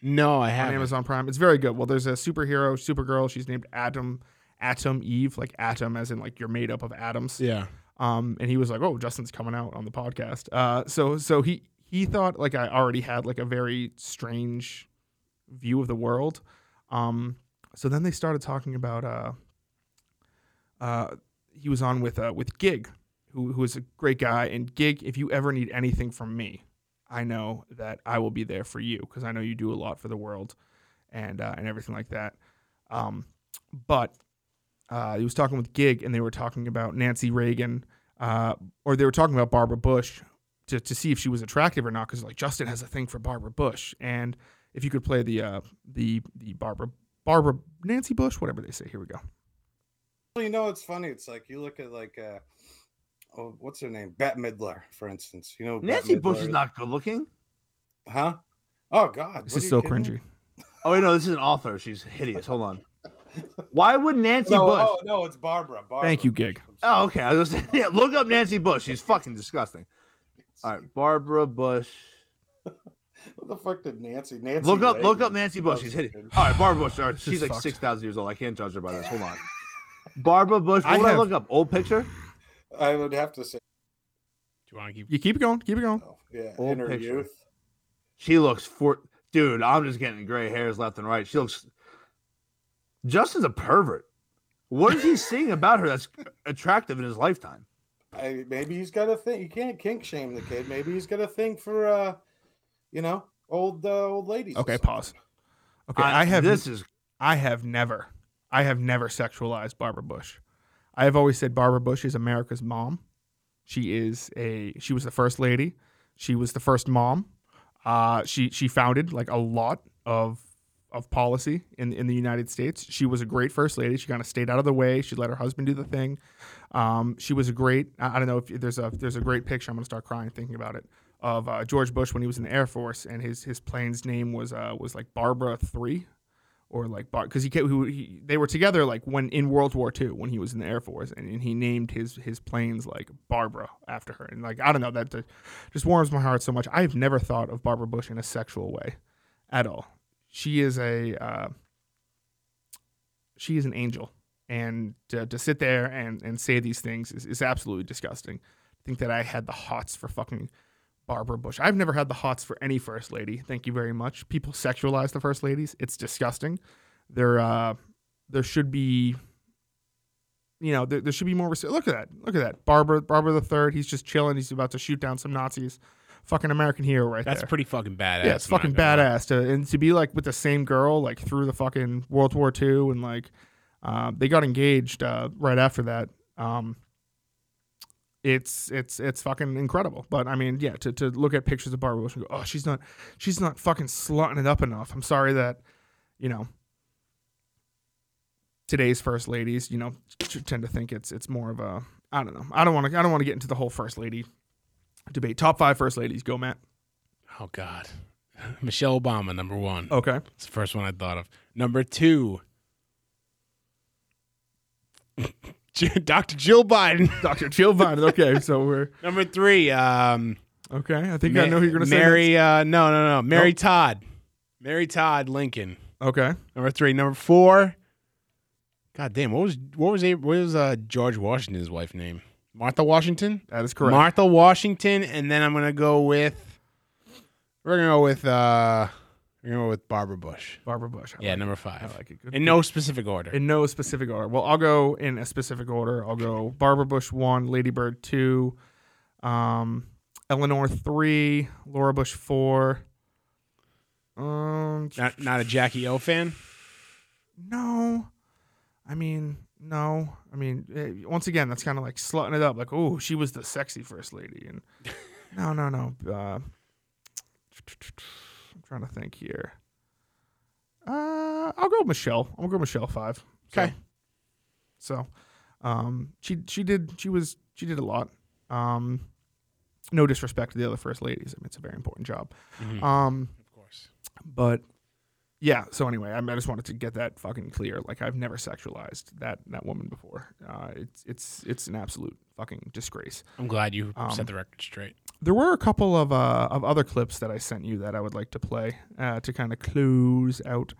B: No, I haven't.
A: Amazon Prime. It's very good. Well, there's a superhero, Supergirl. She's named Atom, Atom Eve, like atom as in like you're made up of atoms.
B: Yeah.
A: Um, and he was like, "Oh, Justin's coming out on the podcast." Uh, so so he he thought like I already had like a very strange view of the world. Um, so then they started talking about uh, uh, he was on with uh, with Gig, who who is a great guy. And Gig, if you ever need anything from me, I know that I will be there for you because I know you do a lot for the world, and uh, and everything like that. Um, but uh, he was talking with Gig, and they were talking about Nancy Reagan, uh, or they were talking about Barbara Bush to, to see if she was attractive or not. Because like Justin has a thing for Barbara Bush, and if you could play the uh, the the Barbara Barbara Nancy Bush, whatever they say. Here we go.
C: Well, you know, it's funny. It's like you look at like uh, oh, what's her name? Bette Midler, for instance. You know,
D: Nancy Bush is not good looking.
C: Huh? Oh God,
A: This
C: what
A: is
C: are
A: so cringy.
C: me?
D: Oh wait, no, this is an author. She's hideous. Hold on. Why would Nancy
C: No,
D: Bush?
C: oh no, it's Barbara. Barbara.
A: Thank you, Gig.
D: Oh, okay. I was gonna say, yeah, look up Nancy Bush. She's fucking disgusting. All right, Barbara Bush.
C: What the fuck did Nancy? Nancy.
D: Look up, look up Nancy Bush. She's hideous. All right, Barbara Bush. All right, she's like
A: fucked.
D: six thousand years old. I can't judge her by this. Hold on. Barbara Bush. What
A: I
D: would I
A: have-
D: look up? Old picture.
C: I would have to say,
B: Do you want to keep?
A: You keep it going. Keep it going.
C: oh, yeah,
D: Old
C: in her
D: picture.
C: youth.
D: She looks for dude. I'm just getting gray hairs left and right. She looks. Justin's a pervert. What is he seeing about her that's attractive in his lifetime?
C: I, maybe he's got a thing. You can't kink shame the kid. Maybe he's got a thing for, uh, you know, old uh, old ladies.
A: Okay, pause. Okay, I, have
D: this is
A: I have never, I have never sexualized Barbara Bush. I have always said Barbara Bush is America's mom. She is a, she was the first lady. She was the first mom. Uh, she she founded like a lot of of policy in in the United States. She was a great first lady. She kind of stayed out of the way. She let her husband do the thing. Um, she was a great. I I don't know if there's a there's a great picture. I'm gonna start crying thinking about it of uh, George Bush when he was in the Air Force and his his plane's name was uh, was like Barbara three or like because he, he, he they were together like when in World War II when he was in the Air Force and, and he named his his planes like Barbara after her and like I don't know that just warms my heart so much. I've never thought of Barbara Bush in a sexual way at all. She is a uh, she is an angel and to, to sit there and and say these things is, is absolutely disgusting. I think that I had the hots for fucking Barbara Bush. I've never had the hots for any first lady. Thank you very much. People sexualize the first ladies. It's disgusting. There, uh, there should be, you know, there, there should be more. Res- Look at that. Look at that. Barbara, Barbara the third. He's just chilling. He's about to shoot down some Nazis. Fucking American hero right there.
B: That's
A: there.
B: pretty fucking badass.
A: yeah, it's
B: I'm not
A: fucking
B: gonna lie.
A: badass to and to be like with the same girl like through the fucking World War II and like uh, they got engaged uh, right after that. Um, it's it's it's fucking incredible. But I mean, yeah, to, to look at pictures of Barbara Bush and go, oh, she's not she's not fucking slutting it up enough. I'm sorry that you know today's first ladies, you know, tend to think it's it's more of a I don't know. I don't want to I don't want to get into the whole first lady debate. Top five first ladies, go Matt.
B: Oh God, Michelle Obama, number one.
A: Okay.
B: It's the first one I thought of. Number two, Dr. Jill Biden.
A: Dr. Jill Biden. Okay, so we're
B: Number three, um,
A: okay. I think I know who you're gonna say.
B: Mary. Uh, no, no, no, Mary
A: Nope.
B: Todd. Mary Todd Lincoln.
A: Okay.
B: Number three. Number four. God damn, what was what was what was uh, George Washington's wife name? Martha Washington.
A: That is correct.
B: Martha Washington, and then I'm gonna go with. We're gonna go with uh, we're gonna go with Barbara Bush.
A: Barbara Bush. I
B: Yeah,
A: like
B: number
A: it.
B: five.
A: I like it. Good.
B: In no specific order.
A: in no specific order. Well, I'll go in a specific order. I'll go Barbara Bush one, Lady Bird two, um, Eleanor three, Laura Bush four. Um,
B: not not a Jackie O fan.
A: no, I mean no. I mean eh, once again, that's kind of like slutting it up. Like oh, she was the sexy first lady, and no, no, no. Uh, I'm trying to think here. Uh, I'll go Michelle. I'll go Michelle five.
B: Okay.
A: So, um, she she did she was she did a lot. Um, no disrespect to the other first ladies. I mean, it's a very important job.
B: Mhm.
A: Um,
B: of course.
A: but yeah. So anyway, I, I just wanted to get that fucking clear. Like I've never sexualized that that woman before. Uh, it's it's it's an absolute fucking disgrace.
B: I'm glad you
A: Um,
B: set the record straight.
A: There were a couple of uh, of other clips that I sent you that I would like to play uh, to kind of close out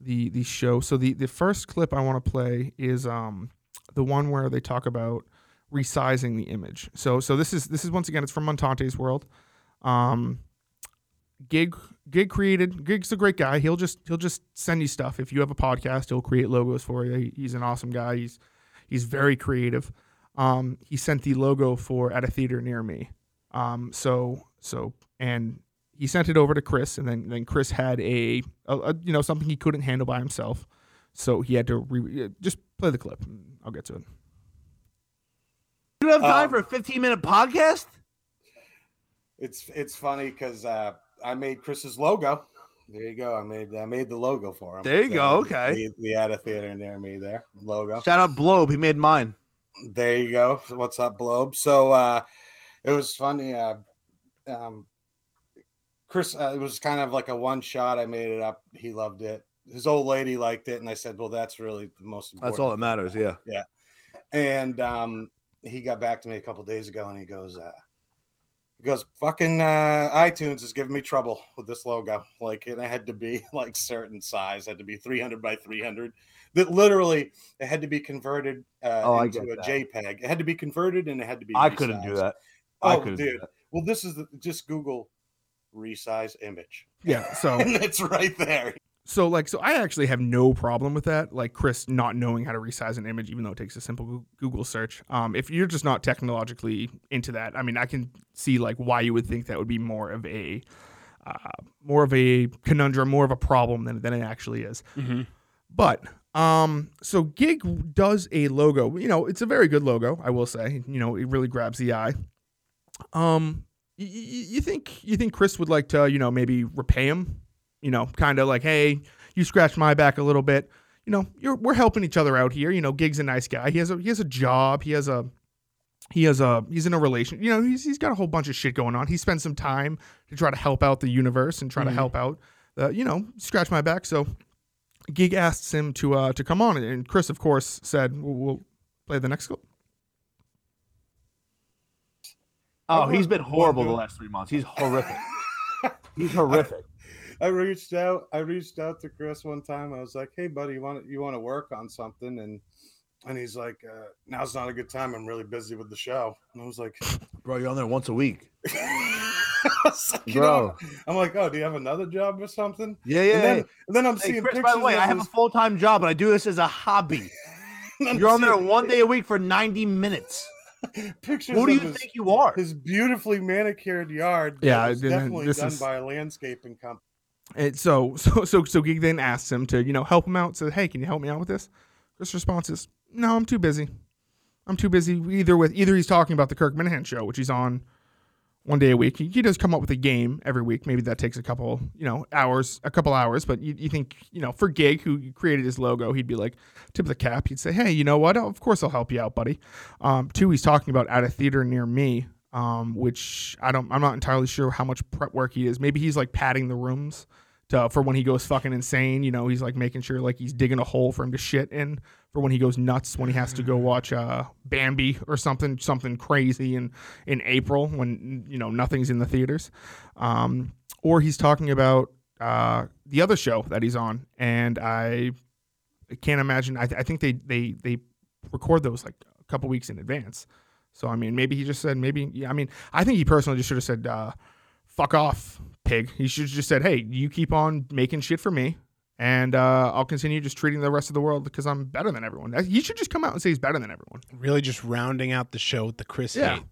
A: the the show. So the the first clip I want to play is um the one where they talk about resizing the image. So so this is this is once again it's from Montante's world. Um, Gig Gig created. Gig's a great guy. He'll just he'll just send you stuff. If you have a podcast, he'll create logos for you. He's an awesome guy. He's he's very creative. Um, he sent the logo for at a theater near me. Um, so so and he sent it over to Chris, and then then Chris had a, a, a you know something he couldn't handle by himself, so he had to re- just play the clip. I'll get to it.
D: You have time
C: Um,
D: for a 15 minute podcast?
C: It's it's funny because uh, I made Chris's logo. There you go. I made I made the logo for him.
D: There you go, okay.
C: We, we had a theater near me there. Logo.
D: Shout out Blobe. He made mine.
C: There you go. What's up, Globe? So uh, it was funny. Uh, um, Chris, uh, it was kind of like a one shot. I made it up. He loved it. His old lady liked it, and I said, "Well, that's really the most important."
D: That's all that matters. Yeah. Yeah.
C: And um, he got back to me a couple days ago, and he goes, uh, "He goes, fucking uh, iTunes is giving me trouble with this logo. Like, it had to be like certain size, had to be 300 by 300. That literally, it had to be converted uh,
D: Oh,
C: into a
D: that.
C: JPEG. It had to be converted, and it had to be.
D: I couldn't do that. I
C: Oh, dude. Well, this is the, just Google resize image,
A: Yeah. So
C: it's right there.
A: so like so I actually have no problem with that. Like Chris not knowing how to resize an image, even though it takes a simple Google search. Um, if you're just not technologically into that, I mean, I can see like why you would think that would be more of a uh, more of a conundrum, more of a problem than than it actually is.
B: Mm-hmm.
A: But um, so Gig does a logo. You know, it's a very good logo, I will say. You know, it really grabs the eye. Um, y- y- you think you think Chris would like to, you know, maybe repay him? You know, kind of like, hey, you scratched my back a little bit. You know, you're we're helping each other out here. You know, Gig's a nice guy. He has a he has a job. He has a he has a he's in a relation. You know, he's he's got a whole bunch of shit going on. He spent some time to try to help out the universe and try to
B: Mhm.
A: help out the you know scratch my back. So Gig asks him to uh to come on, and Chris, of course, said, "We'll, we'll play the next clip."
D: Oh, he's been horrible the last three months. He's horrific. He's horrific.
C: I reached out. I reached out to Chris one time. I was like, "Hey, buddy, you want you want to work on something?" And and he's like, uh, "Now's not a good time. I'm really busy with the show." And I was like,
D: Bro, you're on there once a week.
C: like,
D: Bro,
C: know, I'm like, "Oh, do you have another job or something?"
D: Yeah, yeah.
C: And then,
D: yeah.
C: and then I'm
D: Hey,
C: seeing
D: Chris,
C: pictures.
D: by the way, I have a full time job, and I do this as a hobby. You're on there one day a week for 90 minutes.
C: Pictures.
D: Who do you
C: his,
D: think you are?
C: His beautifully manicured yard.
A: Yeah, then
C: definitely done
A: is-
C: by a landscaping company.
A: And so so so so Gig then asks him to you know help him out. Says, "Hey, can you help me out with this?" Chris' response is, "No, I'm too busy. I'm too busy either with either he's talking about the Kirk Minihane show, which he's on one day a week. He, he does come up with a game every week. Maybe that takes a couple you know hours, a couple hours. But you, you think you know for Gig, who created his logo, he'd be like tip of the cap. He'd say, "Hey, you know what? Of course I'll help you out, buddy." Um, two, he's talking about at a theater near me. Um, which I don't, I'm not entirely sure how much prep work he is. Maybe he's like padding the rooms to, for when he goes fucking insane. You know, he's like making sure like he's digging a hole for him to shit in for when he goes nuts when he has to go watch uh, Bambi or something something crazy in in April when you know nothing's in the theaters. Um, or he's talking about uh, the other show that he's on, and I can't imagine. I, th- I think they they they record those like a couple weeks in advance. So I mean, maybe he just said maybe. Yeah, I mean, I think he personally just should have said, uh, "Fuck off, pig." He should have just said, "Hey, you keep on making shit for me, and uh, I'll continue just treating the rest of the world because I'm better than everyone." He should just come out and say he's better than everyone.
B: Really, just rounding out the show with the Chris
A: Yeah.
B: hate.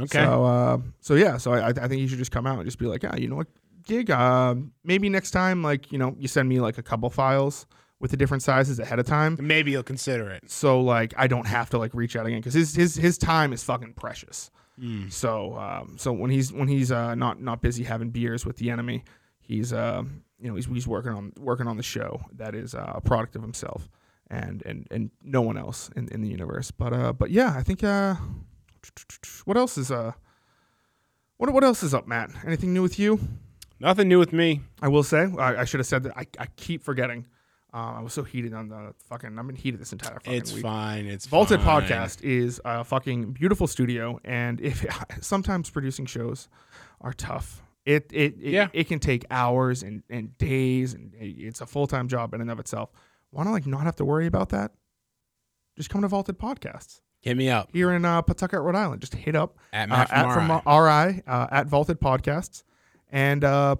B: Okay.
A: So, uh, so yeah. So I, I think he should just come out and just be like, "Yeah, you know what, gig? Uh, maybe next time, like you know, you send me like a couple files with the different sizes ahead of time."
B: Maybe you'll consider it.
A: so like I don't have to like reach out again because his his his time is fucking precious.
B: Mm.
A: So um, so when he's when he's uh, not not busy having beers with the enemy, he's uh, you know he's he's working on working on the show that is uh, a product of himself and and and no one else in, in the universe. But uh, but yeah, I think uh, what else is uh, what what else is up, Matt? Anything new with you?
B: Nothing new with me.
A: I will say I, I should have said that. I, I keep forgetting. Uh, I was so heated on the fucking. I've been heated this entire fucking
B: It's
A: week.
B: fine. It's
A: Vaulted
B: fine.
A: Podcast is a fucking beautiful studio, and if sometimes producing shows are tough. It it it,
B: Yeah.
A: it can take hours and, and days, and it's a full time job in and of itself. Want to like not have to worry about that? Just come to Vaulted Podcasts
B: Hit me up
A: here in uh, Pawtucket, Rhode Island. Just hit up
B: at
A: uh,
B: Matt
A: at
B: from
A: from
B: RI.
A: RI uh, at Vaulted Podcasts, and uh,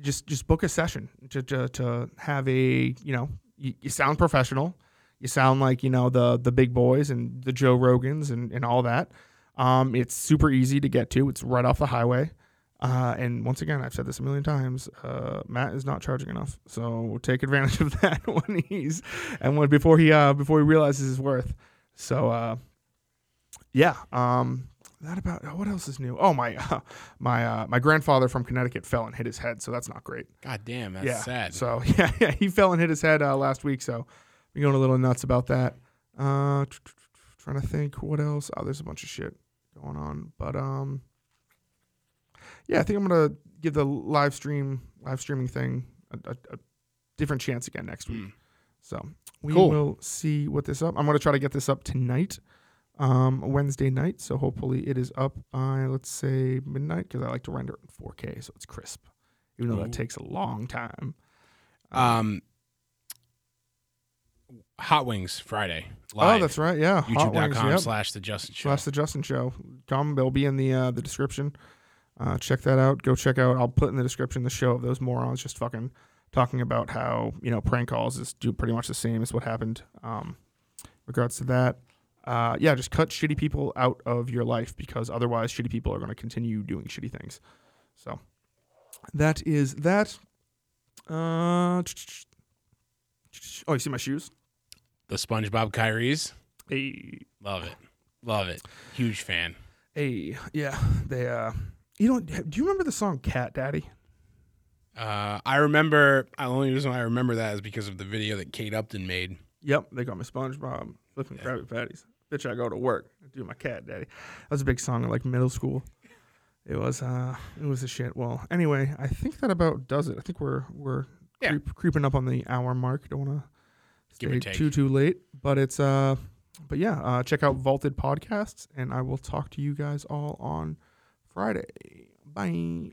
A: just just book a session to to, to have a you know you, you sound professional, you sound like you know the the big boys and the Joe Rogans and and all that. Um, it's super easy to get to. It's right off the highway. Uh, and once again, I've said this a million times. Uh, Matt is not charging enough, so take advantage of that when he's and when before he uh, before he realizes his worth. So uh, yeah, um, that about what else is new? Oh my uh, my uh, my grandfather from Connecticut fell and hit his head, so that's not great.
B: God damn, that's
A: yeah,
B: sad.
A: So yeah, yeah, he fell and hit his head uh, last week, so we're going a little nuts about that. Uh, trying to think what else. Oh, there's a bunch of shit going on, but um, yeah, I think I'm gonna give the live stream live streaming thing a, a, a different chance again next week.
B: Mm.
A: So we
B: Cool.
A: will see what this up. I'm gonna try to get this up tonight, um, Wednesday night. So hopefully it is up by let's say midnight because I like to render it in 4K so it's crisp, even though
B: Ooh.
A: that takes a long time.
B: Um, Hot Wings Friday.
A: oh, that's right. Yeah,
B: YouTube.com
A: yep.
B: slash the Justin Show.
A: slash the Justin Show. Come, they'll be in the uh, the description. Uh, check that out. Go check out. I'll put in the description the show of those morons just fucking talking about how you know prank calls is do pretty much the same as what happened. Um, regards to that, uh, yeah, just cut shitty people out of your life because otherwise, shitty people are going to continue doing shitty things. So that is that. Uh, oh, you see my shoes?
B: The SpongeBob Kyries.
A: Hey,
B: Love it. Love it. Huge fan.
A: hey, yeah, they uh. You don't. Do you remember the song "Cat Daddy"?
B: Uh, I remember. The only reason I remember that is because of the video that Kate Upton made.
A: Yep, they got me SpongeBob flipping
B: Yeah.
A: Krabby Patties. Bitch, I go to work. I do my cat daddy. That was a big song in like middle school. It was uh it was a shit. Well, anyway, I think that about does it. I think we're we're
B: Yeah.
A: creep, creeping up on the hour mark. Don't want to stay too too late, but it's uh but yeah, uh check out Vaulted Podcasts and I will talk to you guys all on Friday. Bye.